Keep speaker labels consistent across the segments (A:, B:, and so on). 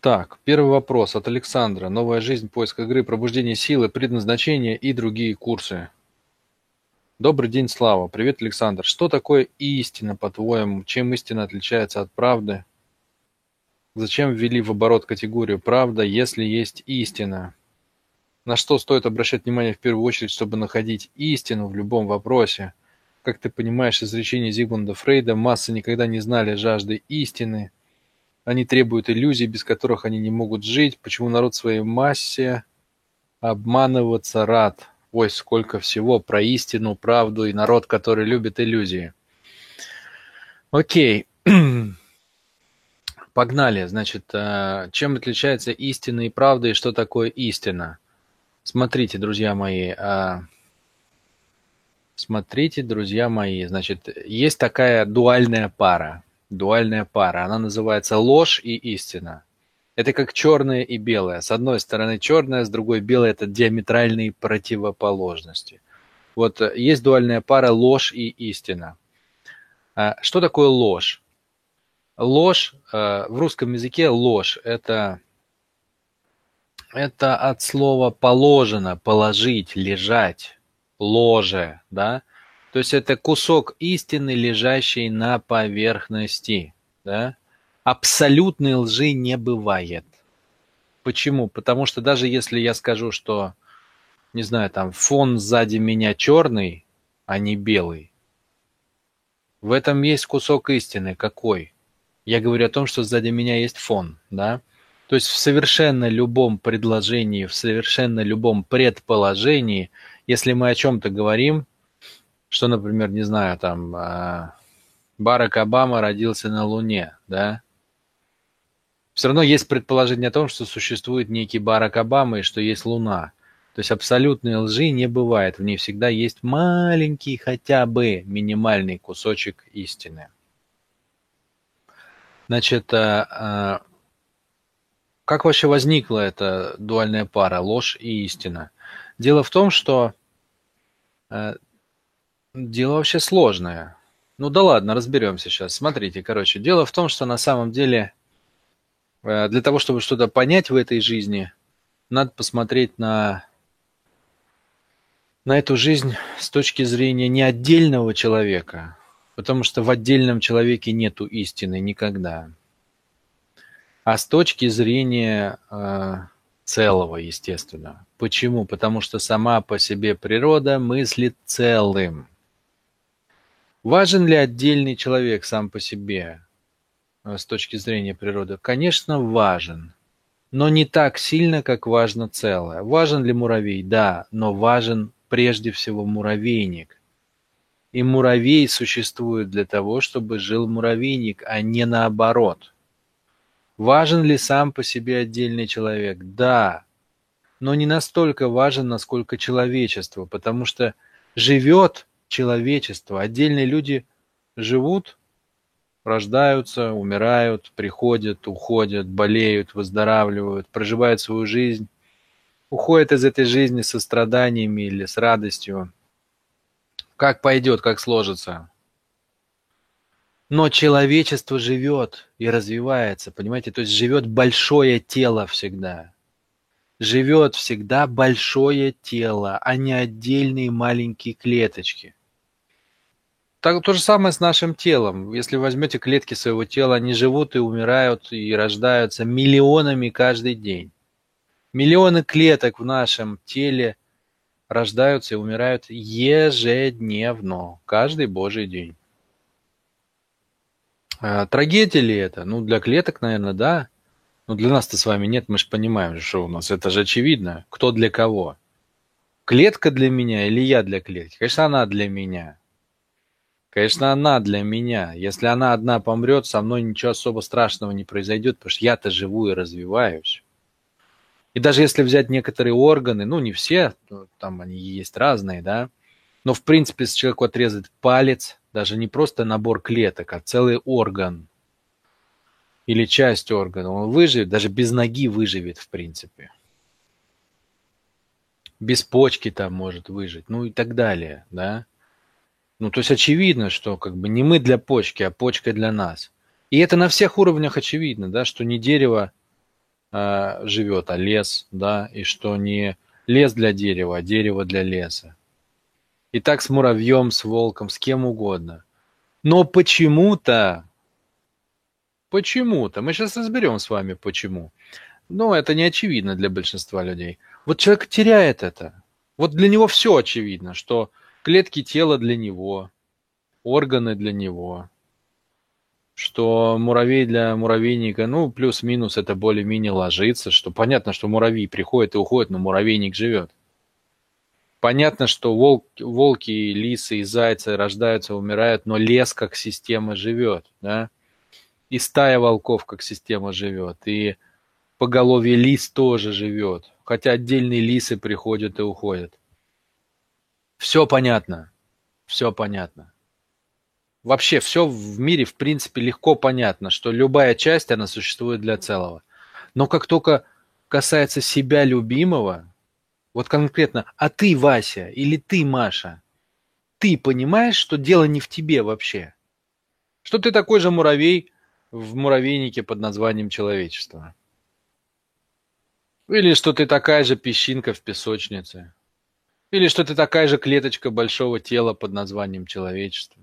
A: Так, первый вопрос от Александра. Новая жизнь, поиск игры, пробуждение силы, предназначение и другие курсы. Добрый день, Слава. Привет, Александр. Что такое истина, по-твоему? Чем истина отличается от правды? Зачем ввели в оборот категорию «правда», если есть истина? На что стоит обращать внимание в первую очередь, чтобы находить истину в любом вопросе? Как ты понимаешь из речения Зигмунда Фрейда, массы никогда не знали жажды истины. Они требуют иллюзий, без которых они не могут жить. Почему народ своей массе обманываться рад? Ой, сколько всего про истину, правду и народ, который любит иллюзии. Окей. Погнали. Значит, э, чем отличается истина и правда, и что такое истина? Смотрите, друзья мои, а, смотрите, друзья мои, значит, есть такая дуальная пара, дуальная пара, она называется ложь и истина. Это как черное и белое. С одной стороны черное, с другой белое – это диаметральные противоположности. Вот э, есть дуальная пара ложь и истина. А, что такое ложь? Ложь, э, в русском языке ложь – это это от слова положено, положить, лежать, ложе, да? То есть это кусок истины, лежащий на поверхности, да? Абсолютной лжи не бывает. Почему? Потому что даже если я скажу, что, не знаю, там фон сзади меня черный, а не белый, в этом есть кусок истины. Какой? Я говорю о том, что сзади меня есть фон, да? То есть в совершенно любом предложении, в совершенно любом предположении, если мы о чем-то говорим, что, например, не знаю, там, а, Барак Обама родился на Луне, да, все равно есть предположение о том, что существует некий Барак Обама и что есть Луна. То есть абсолютной лжи не бывает, в ней всегда есть маленький хотя бы минимальный кусочек истины. Значит, а, а, как вообще возникла эта дуальная пара, ложь и истина? Дело в том, что дело вообще сложное. Ну да ладно, разберемся сейчас. Смотрите, короче, дело в том, что на самом деле э, для того, чтобы что-то понять в этой жизни, надо посмотреть на на эту жизнь с точки зрения не отдельного человека, потому что в отдельном человеке нету истины никогда а с точки зрения э, целого, естественно. Почему? Потому что сама по себе природа мыслит целым. Важен ли отдельный человек сам по себе э, с точки зрения природы? Конечно, важен. Но не так сильно, как важно целое. Важен ли муравей? Да, но важен прежде всего муравейник. И муравей существует для того, чтобы жил муравейник, а не наоборот – Важен ли сам по себе отдельный человек? Да, но не настолько важен, насколько человечество, потому что живет человечество. Отдельные люди живут, рождаются, умирают, приходят, уходят, болеют, выздоравливают, проживают свою жизнь, уходят из этой жизни со страданиями или с радостью. Как пойдет, как сложится. Но человечество живет и развивается, понимаете? То есть живет большое тело всегда. Живет всегда большое тело, а не отдельные маленькие клеточки. Так, то же самое с нашим телом. Если возьмете клетки своего тела, они живут и умирают и рождаются миллионами каждый день. Миллионы клеток в нашем теле рождаются и умирают ежедневно, каждый божий день. А, трагедия ли это? Ну, для клеток, наверное, да. Но для нас-то с вами нет, мы же понимаем, что у нас это же очевидно. Кто для кого? Клетка для меня или я для клетки? Конечно, она для меня. Конечно, она для меня. Если она одна помрет, со мной ничего особо страшного не произойдет, потому что я-то живу и развиваюсь. И даже если взять некоторые органы, ну не все, там они есть разные, да, но в принципе, если человеку отрезать палец, даже не просто набор клеток, а целый орган или часть органа. Он выживет, даже без ноги выживет, в принципе. Без почки там может выжить, ну и так далее, да. Ну, то есть очевидно, что как бы не мы для почки, а почка для нас. И это на всех уровнях очевидно, да, что не дерево э, живет, а лес, да, и что не лес для дерева, а дерево для леса. И так с муравьем, с волком, с кем угодно. Но почему-то, почему-то, мы сейчас разберем с вами почему. Но это не очевидно для большинства людей. Вот человек теряет это. Вот для него все очевидно, что клетки тела для него, органы для него, что муравей для муравейника, ну, плюс-минус это более-менее ложится, что понятно, что муравей приходит и уходит, но муравейник живет. Понятно, что волк, волки, лисы и зайцы рождаются, умирают, но лес как система живет, да? И стая волков как система живет, и поголовье лис тоже живет, хотя отдельные лисы приходят и уходят. Все понятно, все понятно. Вообще все в мире, в принципе, легко понятно, что любая часть, она существует для целого. Но как только касается себя любимого, вот конкретно, а ты, Вася, или ты, Маша, ты понимаешь, что дело не в тебе вообще? Что ты такой же муравей в муравейнике под названием человечество? Или что ты такая же песчинка в песочнице? Или что ты такая же клеточка большого тела под названием человечество?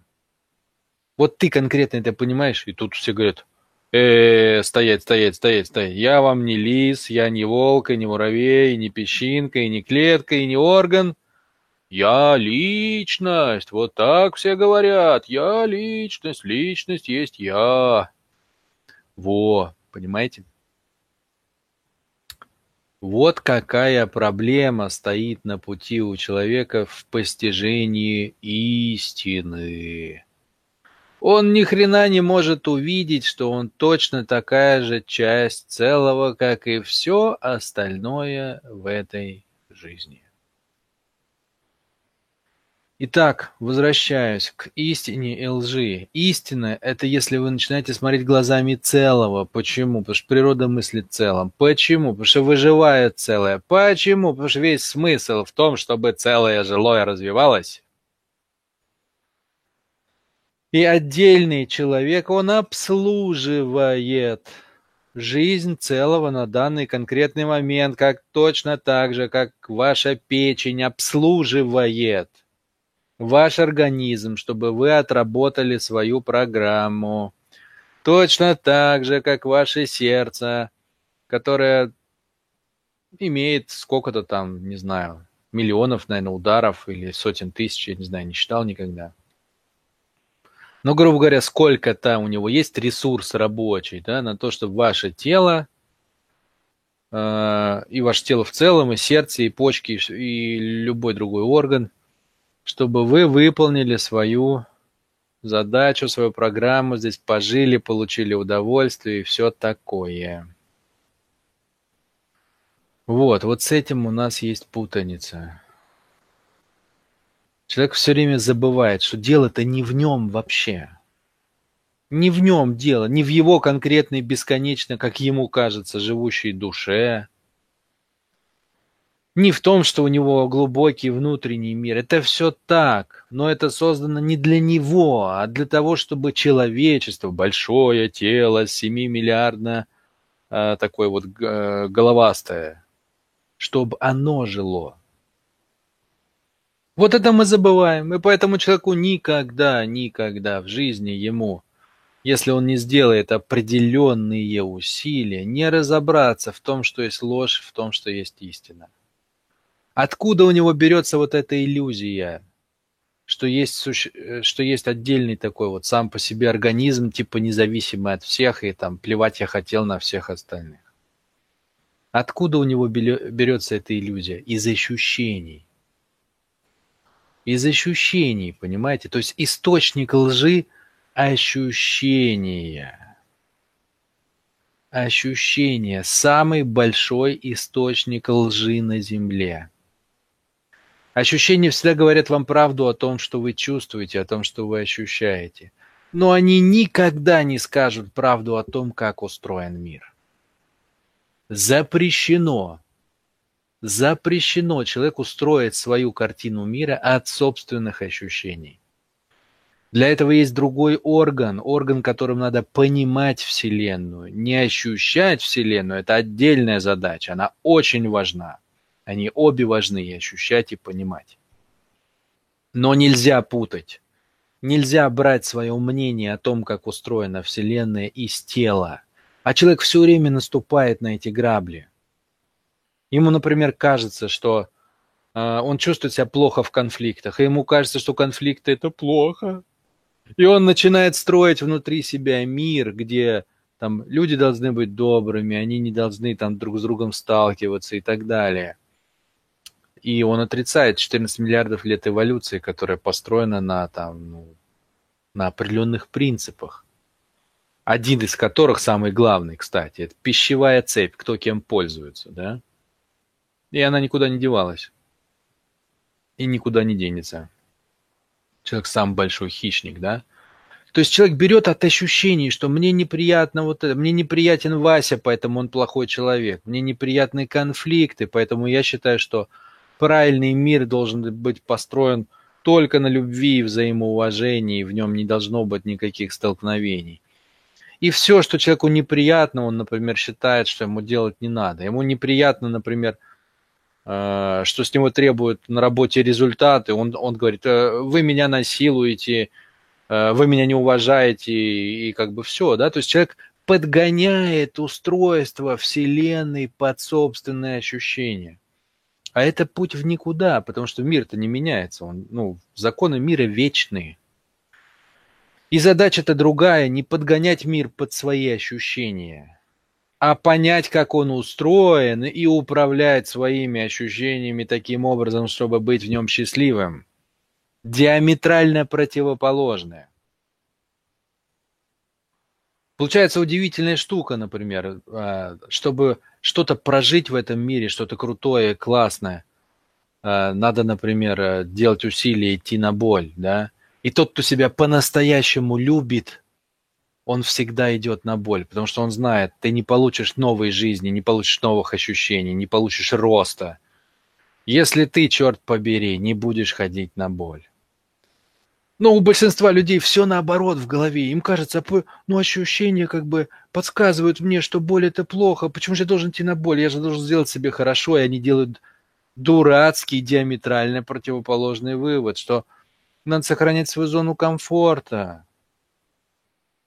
A: Вот ты конкретно это понимаешь, и тут все говорят – э стоять, стоять, стоять, стоять. Я вам не лис, я не волк, и не муравей, и не песчинка, и не клетка, и не орган. Я личность, вот так все говорят. Я личность, личность есть я. Во, понимаете? Вот какая проблема стоит на пути у человека в постижении истины. Он ни хрена не может увидеть, что он точно такая же часть целого, как и все остальное в этой жизни. Итак, возвращаюсь к истине и лжи. Истина – это если вы начинаете смотреть глазами целого. Почему? Потому что природа мыслит целым. Почему? Потому что выживает целое. Почему? Потому что весь смысл в том, чтобы целое жило и развивалось. И отдельный человек, он обслуживает жизнь целого на данный конкретный момент, как точно так же, как ваша печень обслуживает ваш организм, чтобы вы отработали свою программу. Точно так же, как ваше сердце, которое имеет сколько-то там, не знаю, миллионов, наверное, ударов или сотен тысяч, я не знаю, не считал никогда ну, грубо говоря, сколько-то у него есть ресурс рабочий, да, на то, чтобы ваше тело э, и ваше тело в целом, и сердце, и почки, и любой другой орган, чтобы вы выполнили свою задачу, свою программу, здесь пожили, получили удовольствие и все такое. Вот, вот с этим у нас есть путаница. Человек все время забывает, что дело-то не в нем вообще. Не в нем дело, не в его конкретной бесконечно, как ему кажется, живущей душе. Не в том, что у него глубокий внутренний мир. Это все так, но это создано не для него, а для того, чтобы человечество, большое тело, 7 миллиардно, э, такое вот э, головастое, чтобы оно жило. Вот это мы забываем, и поэтому человеку никогда, никогда в жизни ему, если он не сделает определенные усилия, не разобраться в том, что есть ложь, в том, что есть истина. Откуда у него берется вот эта иллюзия, что есть, что есть отдельный такой вот сам по себе организм, типа независимый от всех, и там плевать я хотел на всех остальных. Откуда у него берется эта иллюзия? Из ощущений из ощущений, понимаете? То есть источник лжи – ощущения. Ощущения – самый большой источник лжи на Земле. Ощущения всегда говорят вам правду о том, что вы чувствуете, о том, что вы ощущаете. Но они никогда не скажут правду о том, как устроен мир. Запрещено Запрещено человеку строить свою картину мира от собственных ощущений. Для этого есть другой орган, орган, которым надо понимать Вселенную, не ощущать Вселенную. Это отдельная задача, она очень важна. Они обе важны, ощущать, и понимать. Но нельзя путать. Нельзя брать свое мнение о том, как устроена Вселенная, из тела. А человек все время наступает на эти грабли. Ему, например, кажется, что э, он чувствует себя плохо в конфликтах, и ему кажется, что конфликты это плохо. И он начинает строить внутри себя мир, где там люди должны быть добрыми, они не должны там друг с другом сталкиваться и так далее. И он отрицает 14 миллиардов лет эволюции, которая построена на, там, ну, на определенных принципах. Один из которых, самый главный, кстати, это пищевая цепь, кто кем пользуется, да? И она никуда не девалась. И никуда не денется. Человек сам большой хищник, да? То есть человек берет от ощущений, что мне неприятно вот это, мне неприятен Вася, поэтому он плохой человек, мне неприятны конфликты, поэтому я считаю, что правильный мир должен быть построен только на любви и взаимоуважении, в нем не должно быть никаких столкновений. И все, что человеку неприятно, он, например, считает, что ему делать не надо. Ему неприятно, например, э, что с него требуют на работе результаты. Он, он говорит, «Э, вы меня насилуете, э, вы меня не уважаете, и, как бы все. Да? То есть человек подгоняет устройство Вселенной под собственные ощущения. А это путь в никуда, потому что мир-то не меняется. Он, ну, законы мира вечные. И задача-то другая, не подгонять мир под свои ощущения, а понять, как он устроен, и управлять своими ощущениями таким образом, чтобы быть в нем счастливым. Диаметрально противоположное. Получается удивительная штука, например, а, чтобы что-то прожить в этом мире, что-то крутое, классное. А, надо, например, делать усилия, идти на боль, да. И тот, кто себя по-настоящему любит, он всегда идет на боль, потому что он знает, ты не получишь новой жизни, не получишь новых ощущений, не получишь роста, если ты, черт побери, не будешь ходить на боль. Но у большинства людей все наоборот в голове. Им кажется, ну, ощущения как бы подсказывают мне, что боль это плохо. Почему же я должен идти на боль? Я же должен сделать себе хорошо. И они делают дурацкий, диаметрально противоположный вывод, что надо сохранять свою зону комфорта.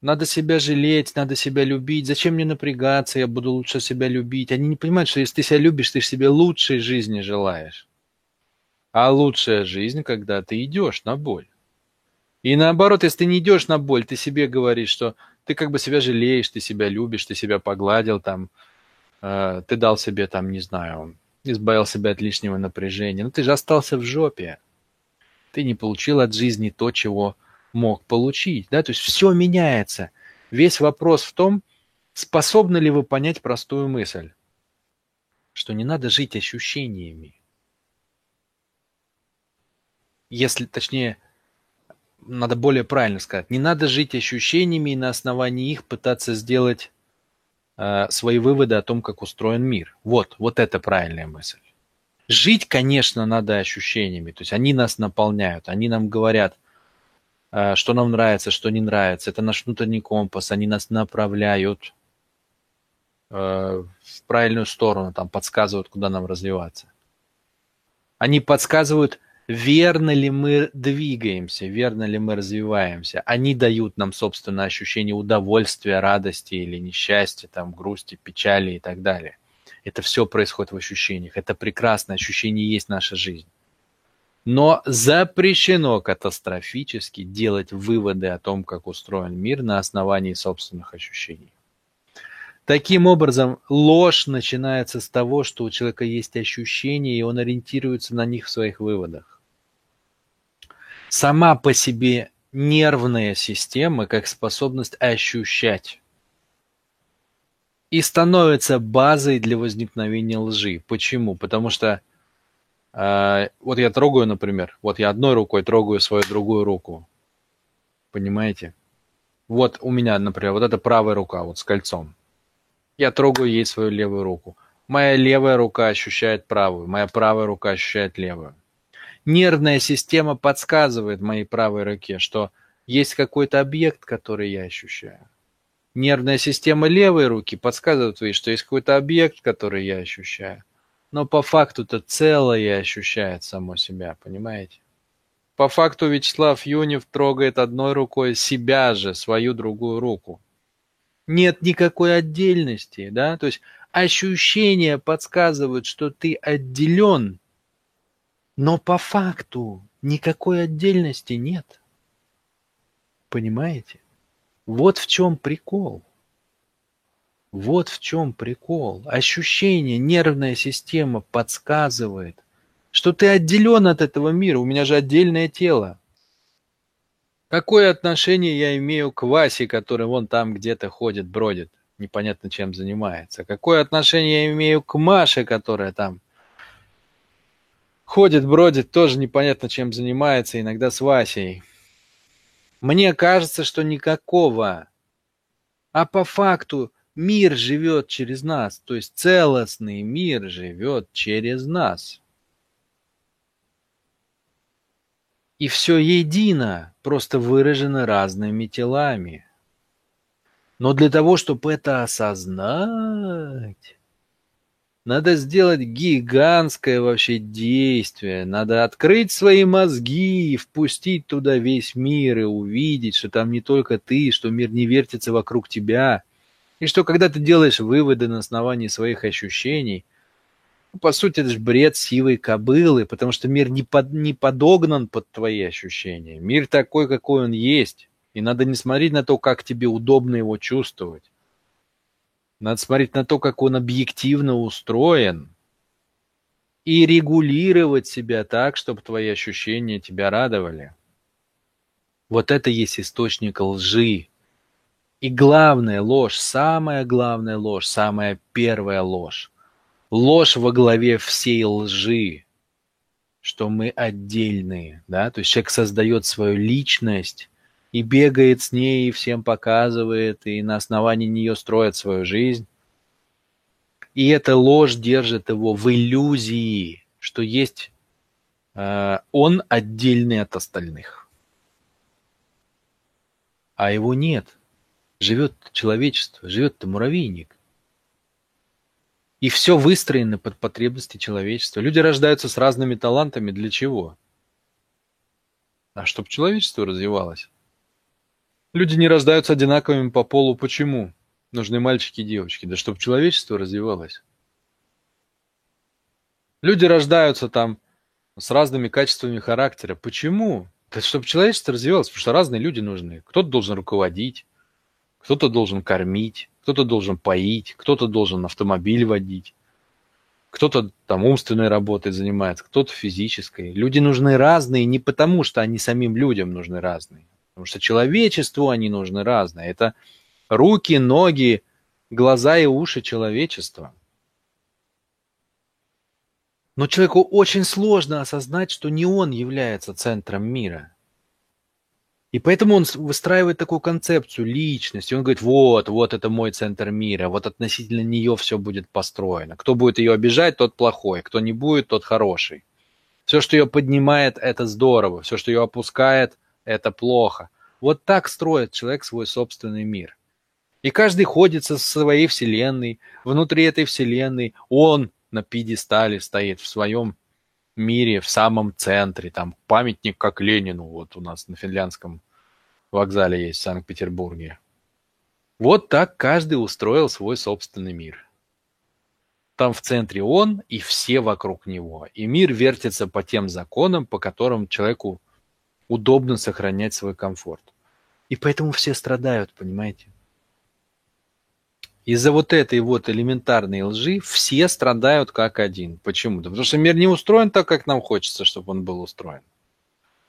A: Надо себя жалеть, надо себя любить. Зачем мне напрягаться? Я буду лучше себя любить. Они не понимают, что если ты себя любишь, ты себе лучшей жизни желаешь. А лучшая жизнь, когда ты идешь на боль. И наоборот, если ты не идешь на боль, ты себе говоришь, что ты как бы себя жалеешь, ты себя любишь, ты себя погладил там, э, ты дал себе там, не знаю, избавил себя от лишнего напряжения. Но ты же остался в жопе. Ты не получил от жизни то, чего мог получить. Да? То есть все меняется. Весь вопрос в том, способны ли вы понять простую мысль, что не надо жить ощущениями. Если, точнее, надо более правильно сказать, не надо жить ощущениями и на основании их пытаться сделать э, свои выводы о том, как устроен мир. Вот, вот это правильная мысль. Жить, конечно, надо ощущениями, то есть они нас наполняют, они нам говорят, э, что нам нравится, что не нравится. Это наш внутренний компас, они нас направляют э, в правильную сторону, там подсказывают, куда нам развиваться. Они подсказывают, верно ли мы двигаемся, верно ли мы развиваемся. Они дают нам, собственно, ощущение удовольствия, радости или несчастья, там, грусти, печали и так далее. Это все происходит в ощущениях. Это прекрасное ощущение есть наша жизнь. Но запрещено катастрофически делать выводы о том, как устроен мир на основании собственных ощущений. Таким образом, ложь начинается с того, что у человека есть ощущения, и он ориентируется на них в своих выводах сама по себе нервная система как способность ощущать и становится базой для возникновения лжи. Почему? Потому что э, вот я трогаю, например, вот я одной рукой трогаю свою другую руку. Понимаете? Вот у меня, например, вот эта правая рука вот с кольцом. Я трогаю ей свою левую руку. Моя левая рука ощущает правую, моя правая рука ощущает левую нервная система подсказывает моей правой руке, что есть какой-то объект, который я ощущаю. Нервная система левой руки подсказывает ей, что есть какой-то объект, который я ощущаю. Но по факту-то целое ощущает само себя, понимаете? По факту Вячеслав Юнев трогает одной рукой себя же, свою другую руку. Нет никакой отдельности, да? То есть ощущения подсказывают, что ты отделен, но по факту никакой отдельности нет. Понимаете? Вот в чем прикол. Вот в чем прикол. Ощущение, нервная система подсказывает, что ты отделен от этого мира. У меня же отдельное тело. Какое отношение я имею к Васе, который вон там где-то ходит, бродит, непонятно чем занимается? Какое отношение я имею к Маше, которая там ходит, бродит, тоже непонятно чем занимается, иногда с Васей? Мне кажется, что никакого. А по факту мир живет через нас, то есть целостный мир живет через нас. И все едино, просто выражено разными телами. Но для того, чтобы это осознать, надо сделать гигантское вообще действие. Надо открыть свои мозги, впустить туда весь мир и увидеть, что там не только ты, что мир не вертится вокруг тебя. И что когда ты делаешь выводы на основании своих ощущений, ну, по сути, это же бред сивой кобылы, потому что мир не, под, не подогнан под твои ощущения. Мир такой, какой он есть. И надо не смотреть на то, как тебе удобно его чувствовать. Надо смотреть на то, как он объективно устроен, и регулировать себя так, чтобы твои ощущения тебя радовали. Вот это есть источник лжи. И главная ложь, самая главная ложь, самая первая ложь. Ложь во главе всей лжи, что мы отдельные, да, то есть человек создает свою личность, и бегает с ней, и всем показывает, и на основании нее строит свою жизнь. И эта ложь держит его в иллюзии, что есть э, он отдельный от остальных. А его нет. Живет человечество, живет-то муравейник. И все выстроено под потребности человечества. Люди рождаются с разными талантами. Для чего? А чтобы человечество развивалось. Люди не рождаются одинаковыми по полу. Почему? Нужны мальчики и девочки. Да чтобы человечество развивалось. Люди рождаются там с разными качествами характера. Почему? Да чтобы человечество развивалось, потому что разные люди нужны. Кто-то должен руководить, кто-то должен кормить, кто-то должен поить, кто-то должен автомобиль водить, кто-то там умственной работой занимается, кто-то физической. Люди нужны разные не потому, что они самим людям нужны разные, Потому что человечеству они нужны разные. Это руки, ноги, глаза и уши человечества. Но человеку очень сложно осознать, что не он является центром мира. И поэтому он выстраивает такую концепцию личности. Он говорит, вот, вот это мой центр мира, вот относительно нее все будет построено. Кто будет ее обижать, тот плохой, кто не будет, тот хороший. Все, что ее поднимает, это здорово. Все, что ее опускает, это плохо. Вот так строит человек свой собственный мир. И каждый ходит со своей вселенной, внутри этой вселенной он на пьедестале стоит в своем мире, в самом центре, там памятник как Ленину, вот у нас на финляндском вокзале есть в Санкт-Петербурге. Вот так каждый устроил свой собственный мир. Там в центре он и все вокруг него. И мир вертится по тем законам, по которым человеку удобно сохранять свой комфорт. И поэтому все страдают, понимаете? Из-за вот этой вот элементарной лжи все страдают как один. Почему? Да потому что мир не устроен так, как нам хочется, чтобы он был устроен.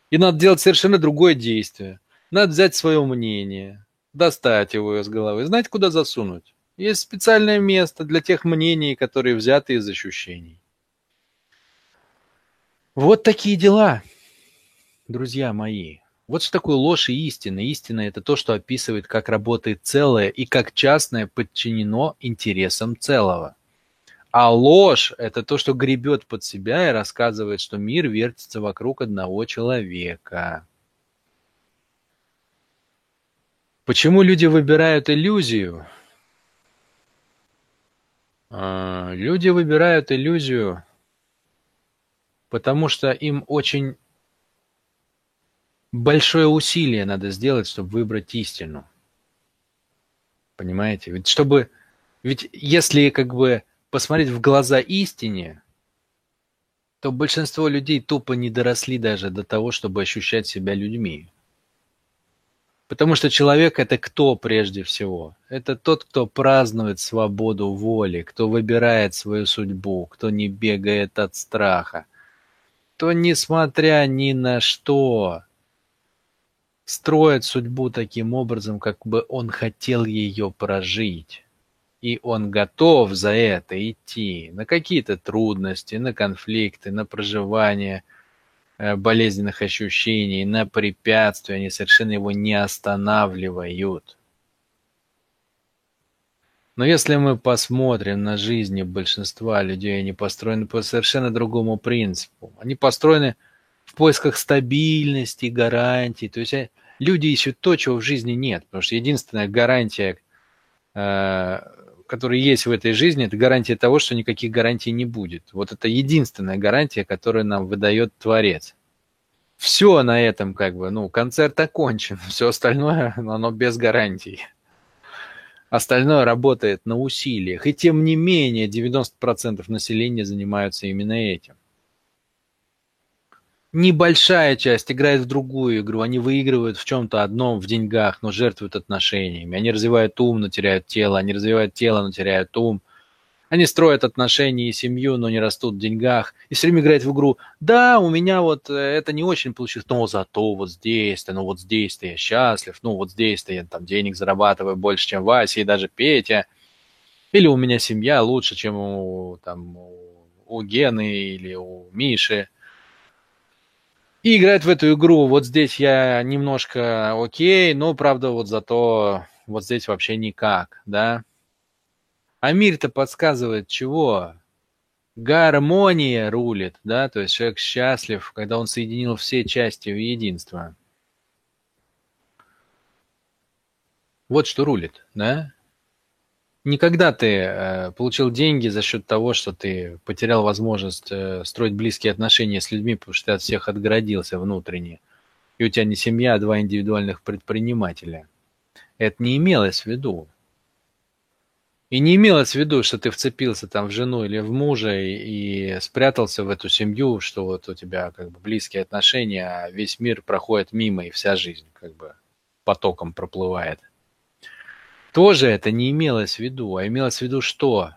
A: И надо делать совершенно другое действие. Надо взять свое мнение, достать его из головы, знать, куда засунуть. Есть специальное место для тех мнений, которые взяты из ощущений. Вот такие дела друзья мои, вот что такое ложь и истина. Истина – это то, что описывает, как работает целое и как частное подчинено интересам целого. А ложь – это то, что гребет под себя и рассказывает, что мир вертится вокруг одного человека. Почему люди выбирают иллюзию? А, люди выбирают иллюзию, потому что им очень большое усилие надо сделать, чтобы выбрать истину. Понимаете? Ведь чтобы... Ведь если как бы посмотреть в глаза истине, то большинство людей тупо не доросли даже до того, чтобы ощущать себя людьми. Потому что человек это кто прежде всего? Это тот, кто празднует свободу воли, кто выбирает свою судьбу, кто не бегает от страха, кто, несмотря ни на что, строит судьбу таким образом, как бы он хотел ее прожить. И он готов за это идти на какие-то трудности, на конфликты, на проживание – Э, болезненных ощущений, на препятствия, они совершенно его не останавливают. Но если мы посмотрим на жизни большинства людей, они построены по совершенно другому принципу. Они построены в поисках стабильности, гарантий. То есть э, люди ищут то, чего в жизни нет. Потому что единственная гарантия, э, которая есть в этой жизни, это гарантия того, что никаких гарантий не будет. Вот это единственная гарантия, которую нам выдает Творец. Все на этом как бы, ну, концерт окончен, все остальное, оно без гарантий. Остальное работает на усилиях. И тем не менее 90% населения занимаются именно этим. Небольшая часть играет в другую игру. Они выигрывают в чем-то одном, в деньгах, но жертвуют отношениями. Они развивают ум, но теряют тело. Они развивают тело, но теряют ум. Они строят отношения и семью, но не растут в деньгах. И все время играют в игру. Да, у меня вот э, это не очень получилось, но зато вот здесь-то, ну вот здесь-то я счастлив, ну вот здесь-то я там денег зарабатываю больше, чем Вася и даже Петя. Или у меня семья лучше, чем у, там, у Гены или у Миши и играет в эту игру. Вот здесь я немножко окей, но правда вот зато вот здесь вообще никак, да. А мир-то подсказывает чего? Гармония рулит, да, то есть человек счастлив, когда он соединил все части в единство. Вот что рулит, да? Никогда ты э, получил деньги за счет того, что ты потерял возможность э, строить близкие отношения с людьми, потому что ты от всех отгородился внутренне. И у тебя не семья, а два индивидуальных предпринимателя. Это не имелось в виду. И не имелось в виду, что ты вцепился там в жену или в мужа и, и спрятался в эту семью, что вот у тебя как бы близкие отношения, а весь мир проходит мимо, и вся жизнь как бы потоком проплывает тоже это не имелось в виду, а имелось в виду что?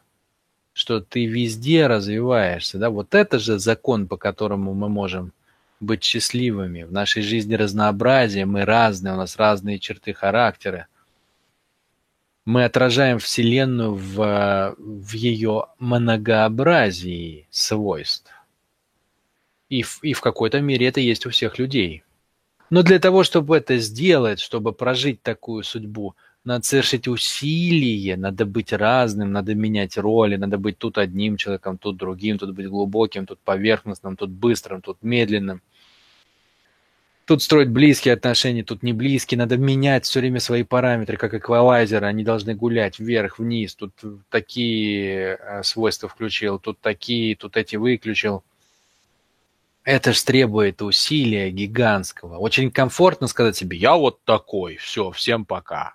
A: Что ты везде развиваешься, да? Вот это же закон, по которому мы можем быть счастливыми. В нашей жизни разнообразие, мы разные, у нас разные черты характера. Мы отражаем Вселенную в, в ее многообразии свойств. И в, и в какой-то мере это есть у всех людей. Но для того, чтобы это сделать, чтобы прожить такую судьбу, надо совершить усилие, надо быть разным, надо менять роли, надо быть тут одним человеком, тут другим, тут быть глубоким, тут поверхностным, тут быстрым, тут медленным. Тут строить близкие отношения, тут не близкие, надо менять все время свои параметры, как эквалайзеры, они должны гулять вверх, вниз, тут такие э, свойства включил, тут такие, тут эти выключил. Это ж требует усилия гигантского. Очень комфортно сказать себе, я вот такой, все, всем пока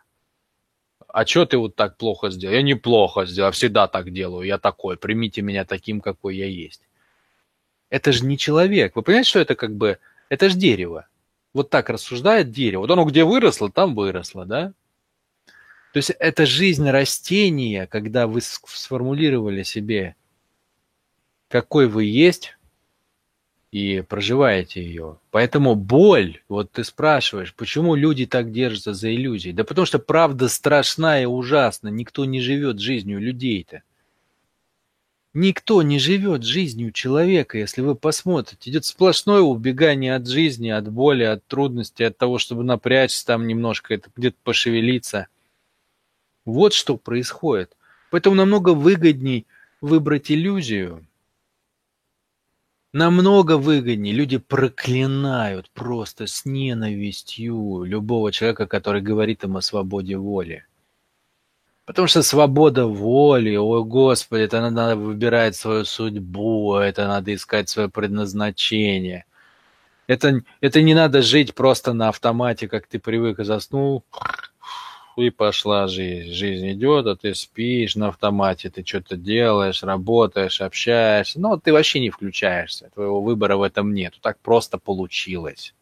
A: а что ты вот так плохо сделал? Я неплохо сделал, всегда так делаю, я такой, примите меня таким, какой я есть. Это же не человек. Вы понимаете, что это как бы, это же дерево. Вот так рассуждает дерево. Вот оно где выросло, там выросло, да? То есть это жизнь растения, когда вы сформулировали себе, какой вы есть, и проживаете ее. Поэтому боль, вот ты спрашиваешь, почему люди так держатся за иллюзии? Да потому что правда страшна и ужасна. Никто не живет жизнью людей-то. Никто не живет жизнью человека, если вы посмотрите. Идет сплошное убегание от жизни, от боли, от трудностей, от того, чтобы напрячься там немножко, это где-то пошевелиться. Вот что происходит. Поэтому намного выгодней выбрать иллюзию, Намного выгоднее. Люди проклинают просто с ненавистью любого человека, который говорит им о свободе воли. Потому что свобода воли, о Господи, это надо выбирать свою судьбу, это надо искать свое предназначение. Это, это не надо жить просто на автомате, как ты привык и заснул, и пошла жизнь. Жизнь идет, а ты спишь на автомате, ты что-то делаешь, работаешь, общаешься. Но ты вообще не включаешься, твоего выбора в этом нет. Так просто получилось.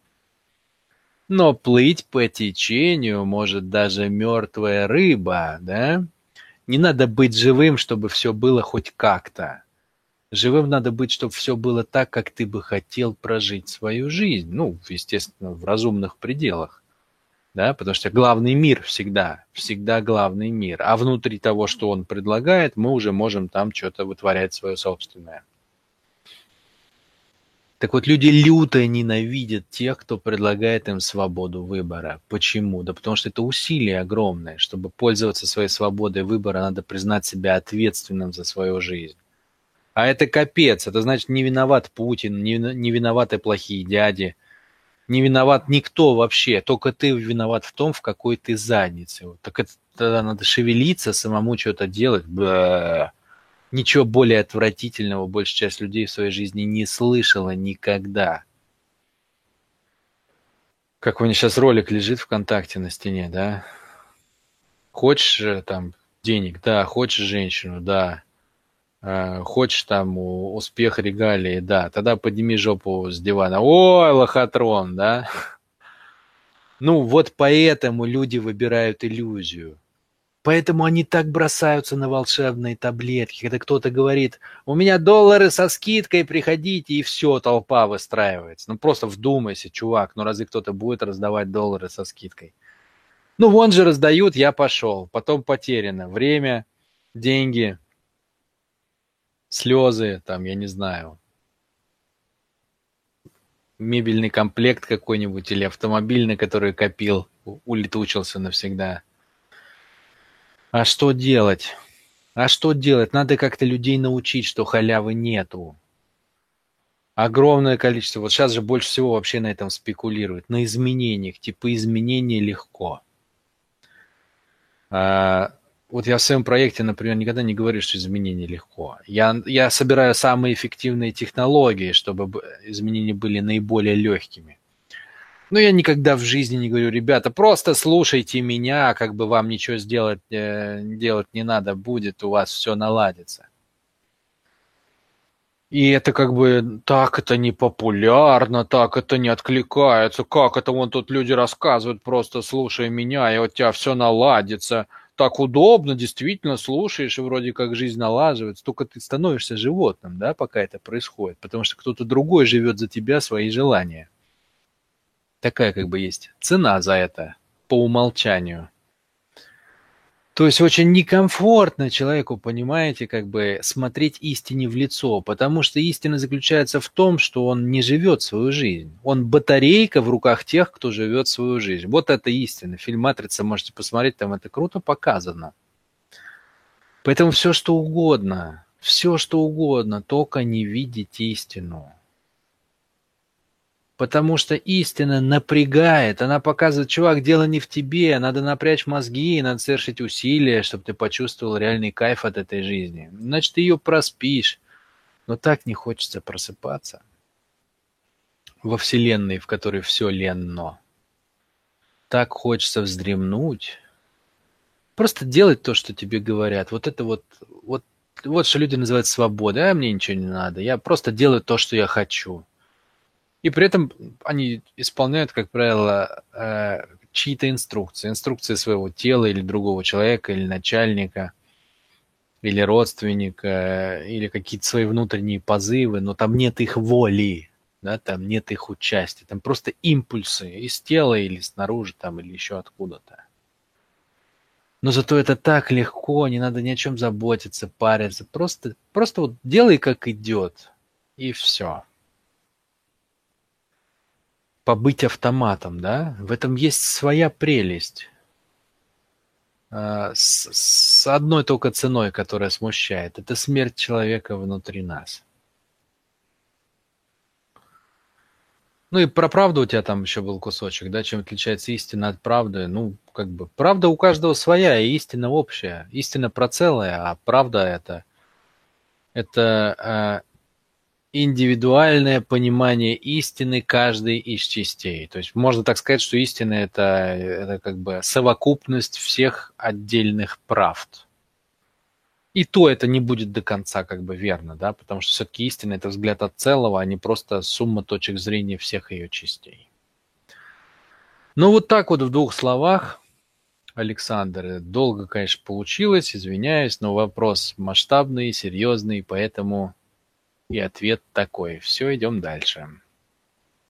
A: Но плыть по течению может даже мертвая рыба, да? Не надо быть живым, чтобы все было хоть как-то. Живым надо быть, чтобы все было так, как ты бы хотел прожить свою жизнь. Ну, естественно, в разумных пределах да, потому что главный мир всегда, всегда главный мир, а внутри того, что он предлагает, мы уже можем там что-то вытворять свое собственное. Так вот, люди люто ненавидят тех, кто предлагает им свободу выбора. Почему? Да потому что это усилие огромное. Чтобы пользоваться своей свободой выбора, надо признать себя ответственным за свою жизнь. А это капец. Это значит, не виноват Путин, не, не виноваты плохие дяди – не виноват никто вообще, только ты виноват в том, в какой ты заднице. Вот. Так это тогда надо шевелиться, самому что-то делать. Бэ. Ничего более отвратительного большая часть людей в своей жизни не слышала никогда. Как у меня сейчас ролик лежит ВКонтакте на стене, да? Хочешь там денег, да, хочешь женщину, да. Э, хочешь там успех, регалии, да, тогда подними жопу с дивана. Ой, лохотрон, да? Ну, вот поэтому люди выбирают иллюзию. Поэтому они так бросаются на волшебные таблетки, когда кто-то говорит, у меня доллары со скидкой, приходите, и все, толпа выстраивается. Ну, просто вдумайся, чувак, ну разве кто-то будет раздавать доллары со скидкой? Ну, вон же раздают, я пошел, потом потеряно. Время, деньги, слезы, там, я не знаю, мебельный комплект какой-нибудь или автомобиль, на который копил, улетучился навсегда. А что делать? А что делать? Надо как-то людей научить, что халявы нету. Огромное количество. Вот сейчас же больше всего вообще на этом спекулируют. На изменениях. Типа изменения легко. А, вот я в своем проекте, например, никогда не говорю, что изменения легко. Я, я собираю самые эффективные технологии, чтобы изменения были наиболее легкими. Но я никогда в жизни не говорю, ребята, просто слушайте меня, как бы вам ничего сделать, э, делать не надо будет, у вас все наладится. И это как бы так это не популярно, так это не откликается, как это вон тут люди рассказывают, просто слушай меня, и у тебя все наладится так удобно, действительно слушаешь, и вроде как жизнь налаживается, только ты становишься животным, да, пока это происходит, потому что кто-то другой живет за тебя свои желания. Такая как бы есть цена за это по умолчанию. То есть очень некомфортно человеку, понимаете, как бы смотреть истине в лицо, потому что истина заключается в том, что он не живет свою жизнь. Он батарейка в руках тех, кто живет свою жизнь. Вот это истина. Фильм «Матрица» можете посмотреть, там это круто показано. Поэтому все, что угодно, все, что угодно, только не видеть истину. Потому что истина напрягает, она показывает, чувак, дело не в тебе, надо напрячь мозги, надо совершить усилия, чтобы ты почувствовал реальный кайф от этой жизни. Значит, ты ее проспишь. Но так не хочется просыпаться во вселенной, в которой все ленно. Так хочется вздремнуть. Просто делать то, что тебе говорят. Вот это вот, вот, вот что люди называют свободой. А мне ничего не надо. Я просто делаю то, что я хочу. И при этом они исполняют, как правило, э, чьи-то инструкции. Инструкции своего тела или другого человека, или начальника, или родственника, или какие-то свои внутренние позывы, но там нет их воли, да, там нет их участия, там просто импульсы из тела или снаружи, там, или еще откуда-то. Но зато это так легко, не надо ни о чем заботиться, париться. Просто, просто вот делай, как идет, и все побыть автоматом, да, в этом есть своя прелесть. А, с, с одной только ценой, которая смущает, это смерть человека внутри нас. Ну и про правду у тебя там еще был кусочек, да, чем отличается истина от правды. Ну, как бы, правда у каждого своя, и истина общая. Истина про целое, а правда это, это э, индивидуальное понимание истины каждой из частей. То есть можно так сказать, что истина это, это как бы совокупность всех отдельных правд. И то это не будет до конца как бы верно, да, потому что все-таки истина это взгляд от целого, а не просто сумма точек зрения всех ее частей. Ну вот так вот в двух словах, Александр, долго, конечно, получилось, извиняюсь, но вопрос масштабный, серьезный, поэтому и ответ такой. Все, идем дальше.